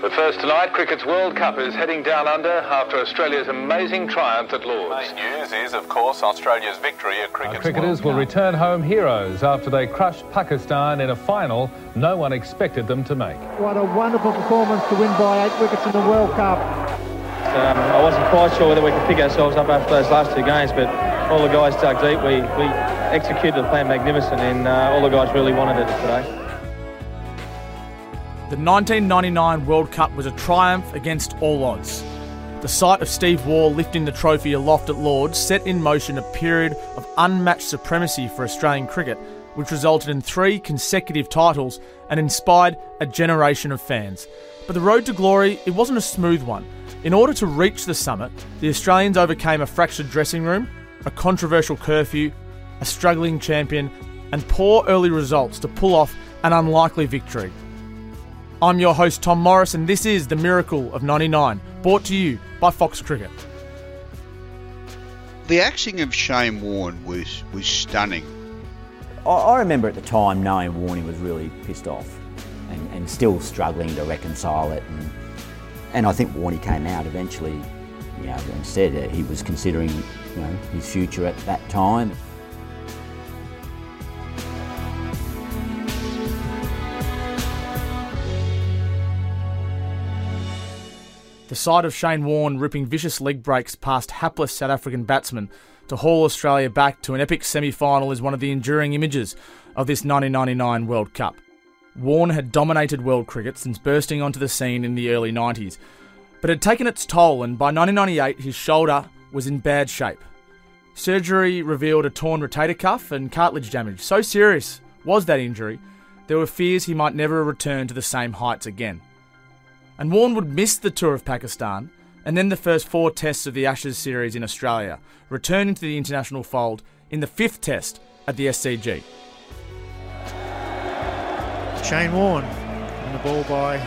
But first tonight, cricket's World Cup is heading down under after Australia's amazing triumph at Lords. Main news is, of course, Australia's victory at cricket's World. cricketers World will Cup. return home heroes after they crushed Pakistan in a final no one expected them to make. What a wonderful performance to win by eight wickets in the World Cup. Um, I wasn't quite sure whether we could pick ourselves up after those last two games, but all the guys dug deep. We, we executed the plan magnificent, and uh, all the guys really wanted it today. The 1999 World Cup was a triumph against all odds. The sight of Steve Waugh lifting the trophy aloft at Lords set in motion a period of unmatched supremacy for Australian cricket, which resulted in three consecutive titles and inspired a generation of fans. But the road to glory, it wasn't a smooth one. In order to reach the summit, the Australians overcame a fractured dressing room, a controversial curfew, a struggling champion, and poor early results to pull off an unlikely victory. I'm your host, Tom Morris, and this is The Miracle of 99, brought to you by Fox Cricket. The axing of Shane Warne was, was stunning. I, I remember at the time knowing Warney was really pissed off and, and still struggling to reconcile it. And, and I think Warney came out eventually, you know, and said that he was considering, you know, his future at that time. The sight of Shane Warne ripping vicious leg breaks past hapless South African batsmen to haul Australia back to an epic semi final is one of the enduring images of this 1999 World Cup. Warne had dominated world cricket since bursting onto the scene in the early 90s, but had taken its toll, and by 1998 his shoulder was in bad shape. Surgery revealed a torn rotator cuff and cartilage damage. So serious was that injury, there were fears he might never return to the same heights again and Warne would miss the tour of Pakistan and then the first four tests of the Ashes series in Australia, returning to the international fold in the fifth test at the SCG. Shane Warne and the ball by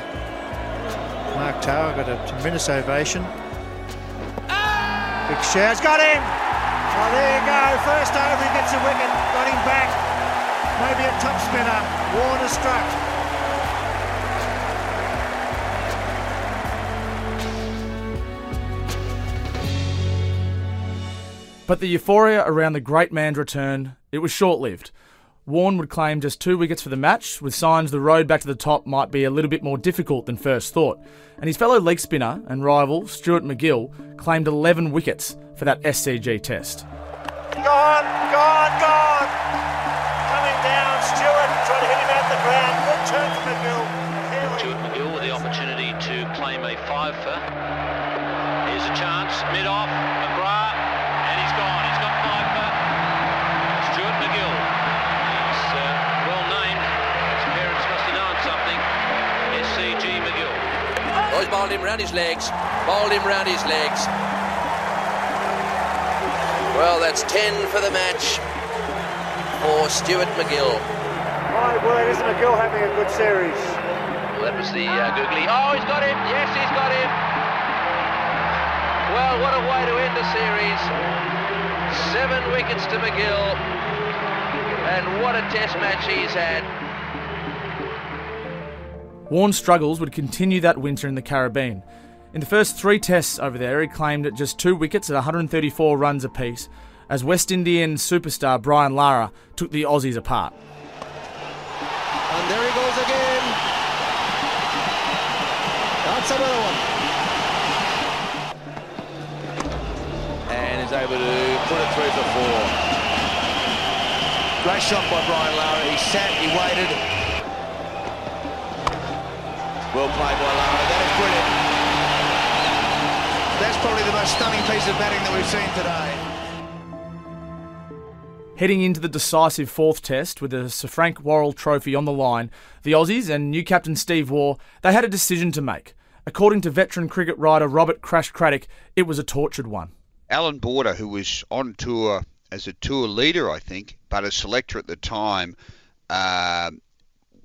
Mark Taylor got a tremendous ovation. Big shout, got him! Oh, there you go, first over he gets a wicket, got him back. Maybe a top spinner, Warne struck. But the euphoria around the great man's return, it was short-lived. Warne would claim just two wickets for the match, with signs the road back to the top might be a little bit more difficult than first thought. And his fellow leg spinner and rival, Stuart MacGill, claimed 11 wickets for that SCG test. Gone, gone, gone! Bowled him round his legs. Bowled him round his legs. Well, that's 10 for the match for Stuart MacGill. My word, isn't MacGill having a good series? Well, that was the uh, googly. Oh, he's got him. Yes, he's got him. Well, what a way to end the series. Seven wickets to MacGill. And what a test match he's had. Warne's struggles would continue that winter in the Caribbean. In the first three tests over there, he claimed just two wickets at 134 runs apiece, as West Indian superstar Brian Lara took the Aussies apart. And there he goes again. That's another one. And is able to put it through for four. Great shot by Brian Lara. He sat, he waited. Well played by Lara. That is brilliant. That's probably the most stunning piece of batting that we've seen today. Heading into the decisive fourth test with the Sir Frank Worrell Trophy on the line, the Aussies and new captain Steve Waugh, they had a decision to make. According to veteran cricket writer Robert Crash Craddock, it was a tortured one. Allan Border, who was on tour as a tour leader, I think, but a selector at the time, uh,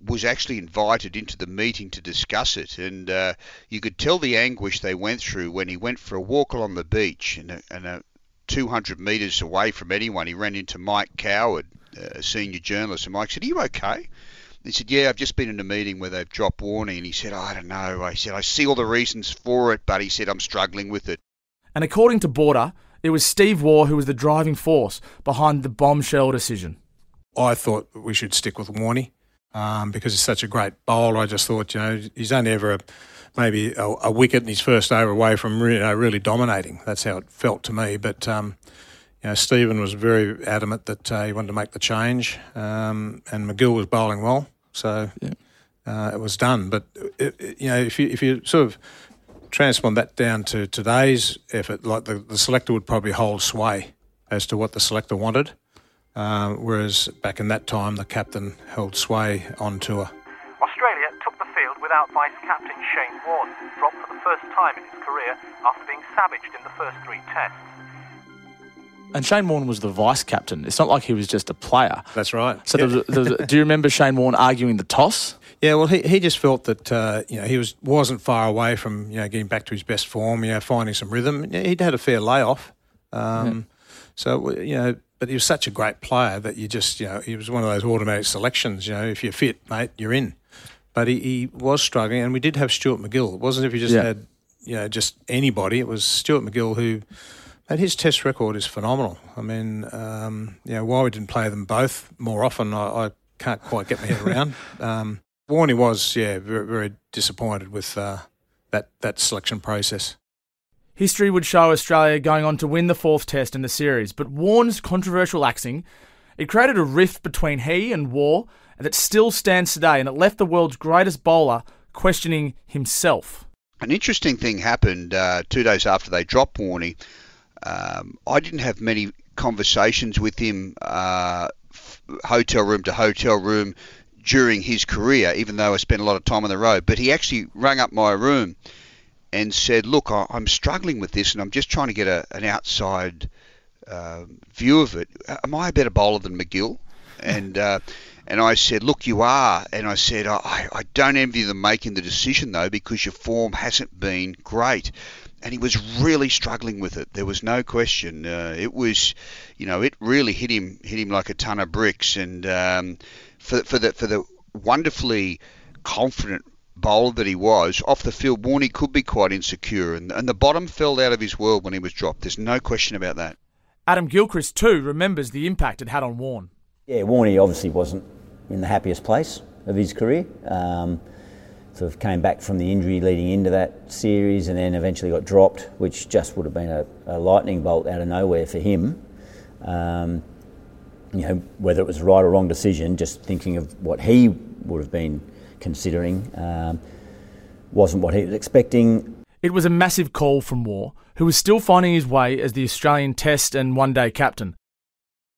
was actually invited into the meeting to discuss it, and uh, you could tell the anguish they went through when he went for a walk along the beach, and, and uh, 200 metres away from anyone, he ran into Mike Coward, a senior journalist, and Mike said, "Are you okay?" He said, "Yeah, I've just been in a meeting where they've dropped Warney," and he said, "I don't know." I said, "I see all the reasons for it, but he said I'm struggling with it." And according to Border, it was Steve Waugh who was the driving force behind the bombshell decision. I thought we should stick with Warney um, because he's such a great bowler. I just thought, you know, he's only ever a, maybe a, a, wicket in his first over away from you know, really dominating. That's how it felt to me. But um, you know, Stephen was very adamant that uh, he wanted to make the change, um, and MacGill was bowling well, so yeah. uh, it was done. But it, it, you know, if you if you sort of transform that down to today's effort, like the, the selector would probably hold sway as to what the selector wanted. Uh, whereas back in that time, the captain held sway on tour. Australia took the field without vice captain Shane Warne, dropped for the first time in his career after being savaged in the first three tests. And Shane Warne was the vice captain. It's not like he was just a player. That's right. So, there was, there was, do you remember Shane Warne arguing the toss? Yeah, well, he, he just felt that uh, you know he was wasn't far away from you know getting back to his best form. You know, finding some rhythm. He'd had a fair layoff, um, yeah. so you know but he was such a great player that you just, you know, he was one of those automatic selections. You know, if you're fit, mate, you're in. But he, he was struggling, and we did have Stuart MacGill. It wasn't if you just yeah. had, you know, just anybody. It was Stuart MacGill who, and his Test record is phenomenal. I mean, um, you know, why we didn't play them both more often, I, I can't quite get my head around. Um, Warney was, yeah, very, very disappointed with uh, that that selection process. History would show Australia going on to win the fourth test in the series, but Warne's controversial axing, it created a rift between he and Waugh that still stands today, and it left the world's greatest bowler questioning himself. An interesting thing happened uh, two days after they dropped Warney. Um, I didn't have many conversations with him, uh, hotel room to hotel room, during his career, even though I spent a lot of time on the road. But he actually rang up my room and said, "Look, I'm struggling with this, and I'm just trying to get a, an outside uh, view of it. Am I a better bowler than MacGill?" And uh, and I said, "Look, you are." And I said, I, "I don't envy them making the decision though, because your form hasn't been great." And he was really struggling with it. There was no question. Uh, it was, you know, it really hit him hit him like a ton of bricks. And um, for for the for the wonderfully confident bowler that he was, off the field, Warney could be quite insecure, and, and the bottom fell out of his world when he was dropped. There's no question about that. Adam Gilchrist, too, remembers the impact it had on Warne. Yeah, Warney obviously wasn't in the happiest place of his career. Um, sort of came back from the injury leading into that series and then eventually got dropped, which just would have been a, a lightning bolt out of nowhere for him. Um, you know, whether it was right or wrong decision, just thinking of what he would have been considering. Um, wasn't what he was expecting. It was a massive call from Waugh, who was still finding his way as the Australian Test and One Day captain.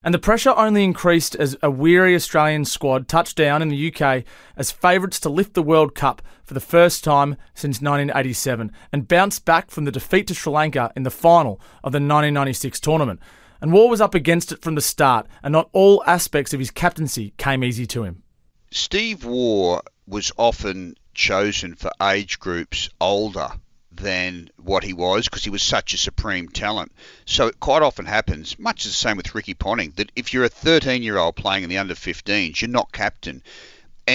And the pressure only increased as a weary Australian squad touched down in the UK as favourites to lift the World Cup for the first time since 1987 and bounced back from the defeat to Sri Lanka in the final of the 1996 tournament. And Waugh was up against it from the start, and not all aspects of his captaincy came easy to him. Steve Waugh was often chosen for age groups older than what he was because he was such a supreme talent. So it quite often happens, much the same with Ricky Ponting, that if you're a 13 year old playing in the under 15s, you're not captain.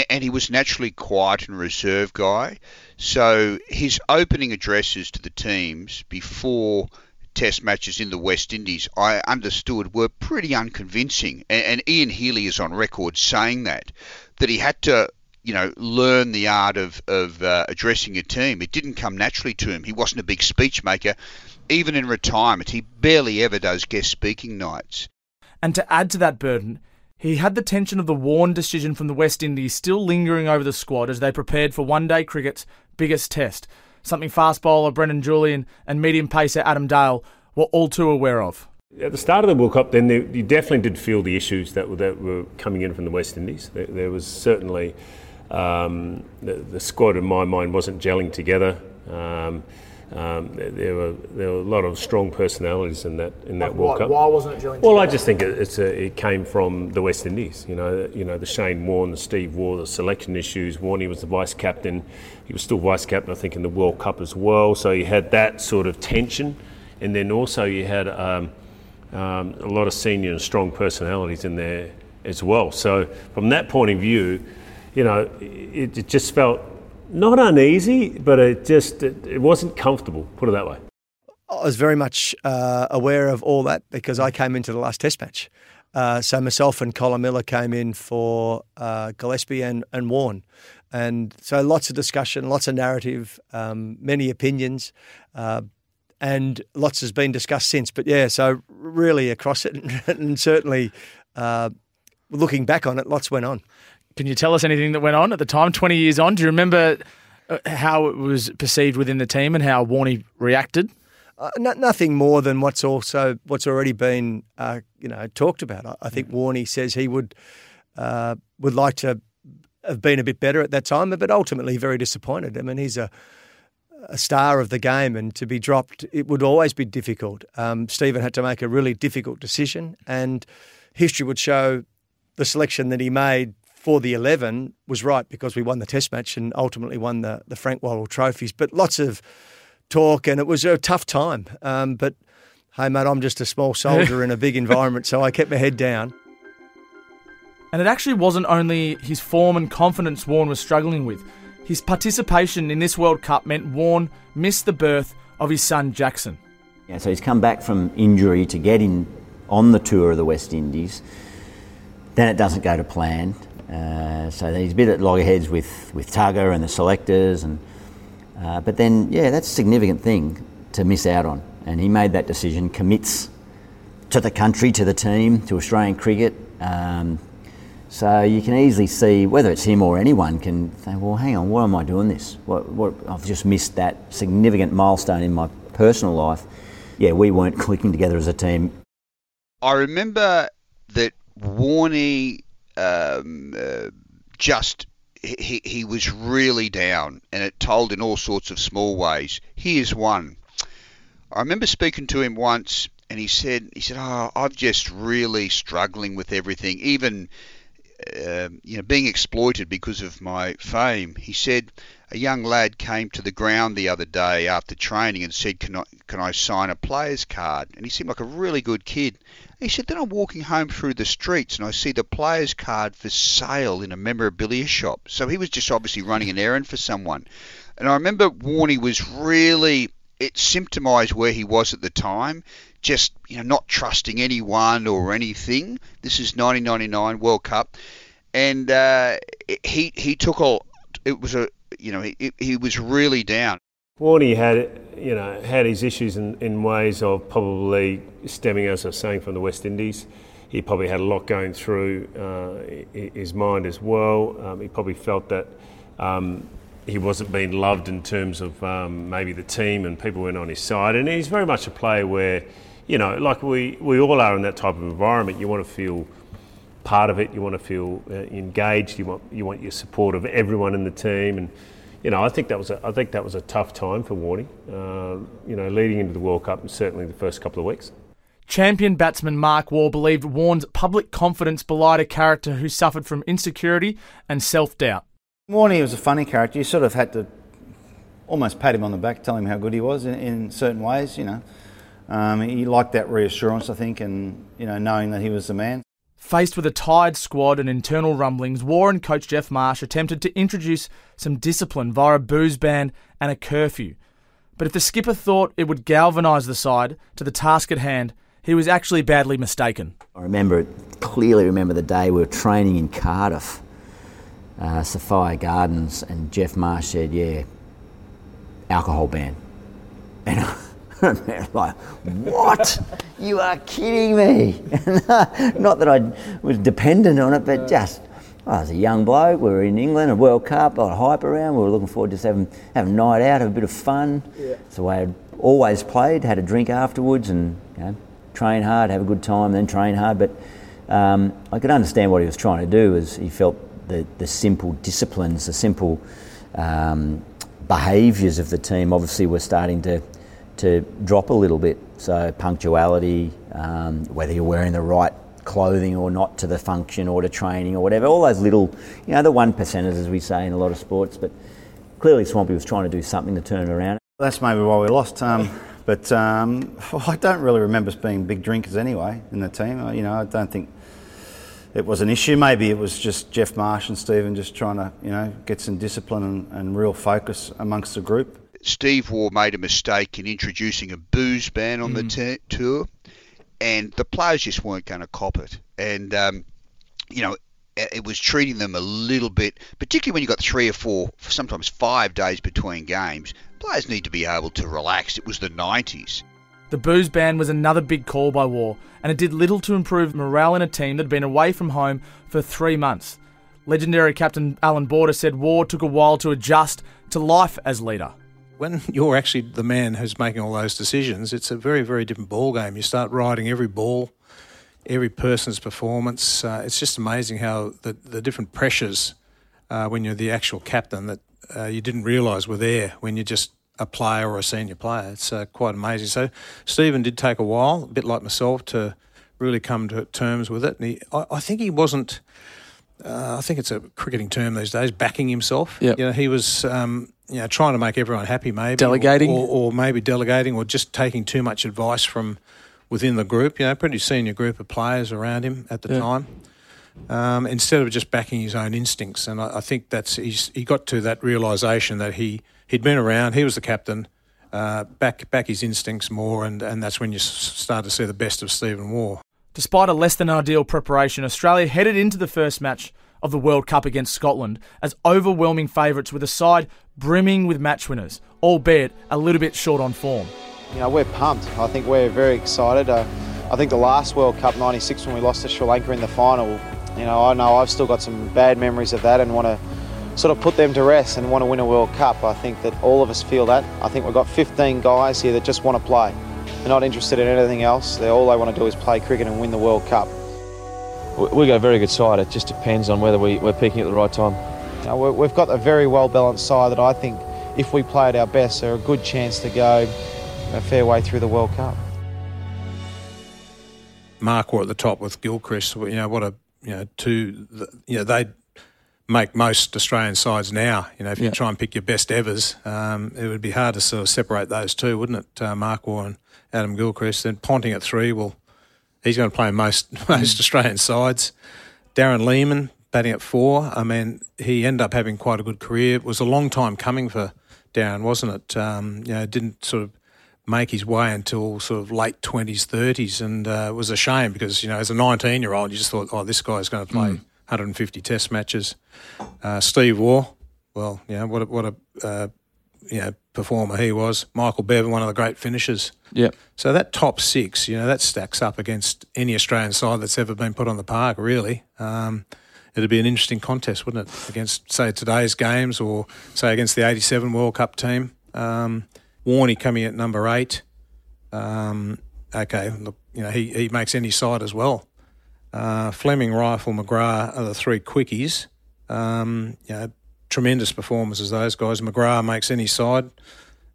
And, he was naturally quiet and reserved guy. So his opening addresses to the teams before test matches in the West Indies, I understood, were pretty unconvincing. And, and Ian Healy is on record saying that, that he had to you know, learn the art of, of uh, addressing a team. It didn't come naturally to him. He wasn't a big speech maker. Even in retirement, he barely ever does guest speaking nights. And to add to that burden, he had the tension of the Warne decision from the West Indies still lingering over the squad as they prepared for one day cricket's biggest test, something fast bowler Brendan Julian and medium pacer Adam Dale were all too aware of. At the start of the World Cup, then there, you definitely did feel the issues that were, that were coming in from the West Indies. There, there was certainly um, the, the, squad, in my mind, wasn't gelling together. Um, um, there were there were a lot of strong personalities in that in that like World Cup. Why wasn't it gelling? Well, together? I just think it, it's a, it came from the West Indies. You know, you know the Shane Warne, the Steve Waugh, the selection issues. Warney was the vice captain. He was still vice captain, I think, in the World Cup as well. So you had that sort of tension, and then also you had um, um, a lot of senior and strong personalities in there as well. So from that point of view you know, it, it just felt not uneasy, but it just it, it wasn't comfortable. Put it that way. I was very much uh, aware of all that because I came into the last Test match. Uh, so myself and Colin Miller came in for uh, Gillespie and, and Warne. And so lots of discussion, lots of narrative, um, many opinions, uh, and lots has been discussed since. But yeah, so really across it, and certainly uh, looking back on it, lots went on. Can you tell us anything that went on at the time, 20 years on? Do you remember uh, how it was perceived within the team and how Warney reacted? Uh, no, nothing more than what's also what's already been uh, you know talked about. I, I think Warney says he would uh, would like to have been a bit better at that time, but ultimately very disappointed. I mean, he's a a star of the game, and to be dropped, it would always be difficult. Um, Stephen had to make a really difficult decision, and history would show the selection that he made for the 11 was right because we won the test match and ultimately won the, the Frank Worrell trophies. But lots of talk, and it was a tough time. Um, but hey, mate, I'm just a small soldier in a big environment, so I kept my head down. And it actually wasn't only his form and confidence Warne was struggling with. His participation in this World Cup meant Warne missed the birth of his son Jackson. Yeah, so he's come back from injury to get in on the tour of the West Indies. Then it doesn't go to plan. Uh, so he's a bit at loggerheads with, with Tugger and the selectors. and uh, But then, yeah, that's a significant thing to miss out on. And he made that decision, commits to the country, to the team, to Australian cricket. Um, so you can easily see whether it's him or anyone can say, well, hang on, why am I doing this? What, what, I've just missed that significant milestone in my personal life. Yeah, we weren't clicking together as a team. I remember that Warney um, uh, just he, he was really down, and it told in all sorts of small ways. Here's one. I remember speaking to him once, and he said, he said, "Oh, I'm just really struggling with everything, even." Uh, you know, being exploited because of my fame. He said a young lad came to the ground the other day after training and said, "Can I can I sign a player's card?" And he seemed like a really good kid. He said, then I'm walking home through the streets and I see the player's card for sale in a memorabilia shop. So he was just obviously running an errand for someone. And I remember Warney was really, it symptomised where he was at the time, just you know not trusting anyone or anything. This is 1999 World Cup, and uh, he he took all. It was a you know he he was really down. Warney had, you know, had his issues in, in ways of probably stemming, as I was saying, from the West Indies. He probably had a lot going through uh, his mind as well. Um, he probably felt that um, he wasn't being loved in terms of um, maybe the team and people weren't on his side. And he's very much a player where, you know, like we, we all are in that type of environment, you want to feel part of it, you want to feel uh, engaged, you want, you want your support of everyone in the team. and you know, I think that was a, I think that was a tough time for Warney. Uh, you know, leading into the World Cup and certainly the first couple of weeks. Champion batsman Mark Waugh believed Warne's public confidence belied a character who suffered from insecurity and self doubt. Warney was a funny character. You sort of had to almost pat him on the back, tell him how good he was in, in certain ways. You know, um, he liked that reassurance, I think, and you know, knowing that he was the man. Faced with a tired squad and internal rumblings, Warren coach Geoff Marsh attempted to introduce some discipline via a booze ban and a curfew. But if the skipper thought it would galvanise the side to the task at hand, he was actually badly mistaken. I remember clearly remember the day we were training in Cardiff, uh, Sophia Gardens, and Geoff Marsh said, "Yeah, alcohol ban," and like, what? you are kidding me. Not that I was dependent on it, but just, I was a young bloke. We were in England, a World Cup, a hype around. We were looking forward to just having, having a night out, have a bit of fun. Yeah. It's the way I'd always played, had a drink afterwards and you know, train hard, have a good time, then train hard. But um, I could understand what he was trying to do as he felt the, the simple disciplines, the simple um, behaviours of the team obviously were starting to to drop a little bit. So punctuality, um, whether you're wearing the right clothing or not to the function or to training or whatever, all those little, you know, the one percenters as we say in a lot of sports. But clearly Swampy was trying to do something to turn it around. That's maybe why we lost. Um, but um, I don't really remember us being big drinkers anyway in the team. You know, I don't think it was an issue. Maybe it was just Geoff Marsh and Stephen just trying to, you know, get some discipline and, and real focus amongst the group. Steve Waugh made a mistake in introducing a booze ban on the t- tour, and the players just weren't going to cop it. And um, you know, it it was treating them a little bit, particularly when you've got three or four, sometimes five days between games. Players need to be able to relax. It was the 90s. The booze ban was another big call by Waugh, and it did little to improve morale in a team that had been away from home for three months. Legendary captain Allan Border said Waugh took a while to adjust to life as leader. When you're actually the man who's making all those decisions, it's a very, very different ball game. You start riding every ball, every person's performance. Uh, it's just amazing how the, the different pressures uh, when you're the actual captain that uh, you didn't realise were there when you're just a player or a senior player. It's uh, quite amazing. So Stephen did take a while, a bit like myself, to really come to terms with it. And he, I, I think he wasn't. Uh, I think it's a cricketing term these days, backing himself. Yep. You know, he was, um, you know, trying to make everyone happy, maybe Delegating. or, or, or maybe delegating, or just taking too much advice from within the group. You know, pretty senior group of players around him at the Yeah. time. Um, instead of just backing his own instincts, and I, I think that's he's, he got to that realization that he he'd been around, he was the captain, uh, back back his instincts more, and, and that's when you s- start to see the best of Stephen Waugh. Despite a less than ideal preparation, Australia headed into the first match of the World Cup against Scotland as overwhelming favourites with a side brimming with match winners, albeit a little bit short on form. You know, we're pumped. I think we're very excited. Uh, I think the last World Cup, 96, when we lost to Sri Lanka in the final, you know, I know I've still got some bad memories of that and want to sort of put them to rest and want to win a World Cup. I think that all of us feel that. I think we've got 15 guys here that just want to play. They're not interested in anything else. They all they want to do is play cricket and win the World Cup. We- We got a very good side. It just depends on whether we, we're peaking at the right time. You know, we- we've got a very well balanced side that I think, if we play at our best, are a good chance to go a fair way through the World Cup. Mark Waugh at the top with Gilchrist. You know what a you know two. You know they make most Australian sides now. You know if you Yeah. try and pick your best evers, um, it would be hard to sort of separate those two, wouldn't it? Uh, Mark Waugh and Adam Gilchrist. Then Ponting at three. Well, he's going to play most most Australian sides. Darren Lehmann batting at four. I mean, he ended up having quite a good career. It was a long time coming for Darren, wasn't it? Um, you know, didn't sort of make his way until sort of late twenties, thirties, and uh, it was a shame because you know, as a nineteen-year-old, you just thought, oh, this guy's going to play 150 Test matches. Uh, Steve Waugh, well, yeah, what a, what a uh, you know performer he was. Michael Bevan, one of the great finishers. Yep. So that top six, you know, that stacks up against any Australian side that's ever been put on the park. Really, um, it'd be an interesting contest, wouldn't it? Against say today's games, or say against the '87 World Cup team. Um, Warney coming at number eight. Um, okay, look, you know he, he makes any side as well. Uh, Fleming, Reiffel, McGrath are the three quickies. Um, you know, tremendous performances those guys. McGrath makes any side.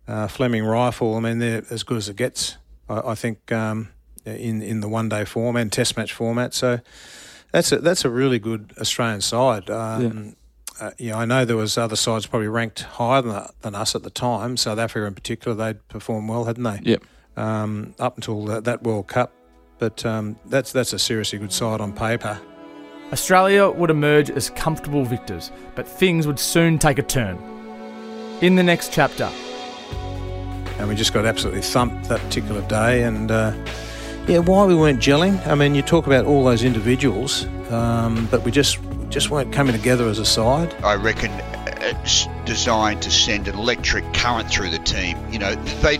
Uh, Fleming, Reiffel, I mean they're as good as it gets. I, I think um, in in the one day form and Test match format. So that's a that's a really good Australian side. Um, uh, you know, I know there was other sides probably ranked higher than, than us at the time. South Africa in particular, they'd performed well, hadn't they? Yep. Um, up until that, that World Cup, but um, that's that's a seriously good side on paper. Australia would emerge as comfortable victors, but things would soon take a turn. In the next chapter, and we just got absolutely thumped that particular day. And uh, yeah, why we weren't gelling? I mean, you talk about all those individuals, um, but we just just weren't coming together as a side. I reckon it's designed to send an electric current through the team. You know, they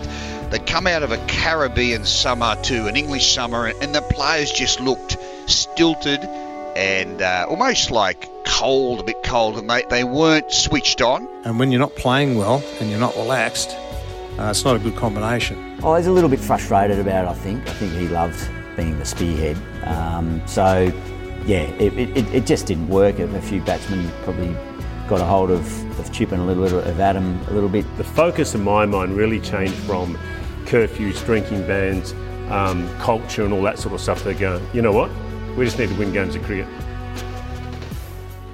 they come out of a Caribbean summer to an English summer, and the players just looked stilted and uh, almost like cold, a bit cold, and they, they weren't switched on. And when you're not playing well and you're not relaxed, uh, it's not a good combination. Oh, he's a little bit frustrated about it, I think. I think he loved being the spearhead. Um, so, yeah, it, it, it just didn't work. A few batsmen probably got a hold of, of Chip and a little bit of Adam a little bit. The focus in my mind really changed from curfews, drinking bans, um, culture, and all that sort of stuff. They're going, you know what? We just need to win games of cricket.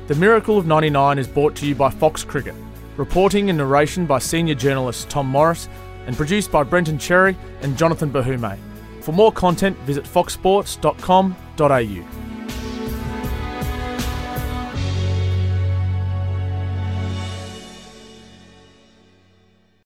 The Miracle of 99 is brought to you by Fox Cricket. Reporting and narration by senior journalist Tom Morris and produced by Brenton Cherry and Johnathan Barhoumeh. For more content, visit foxsports.com.au.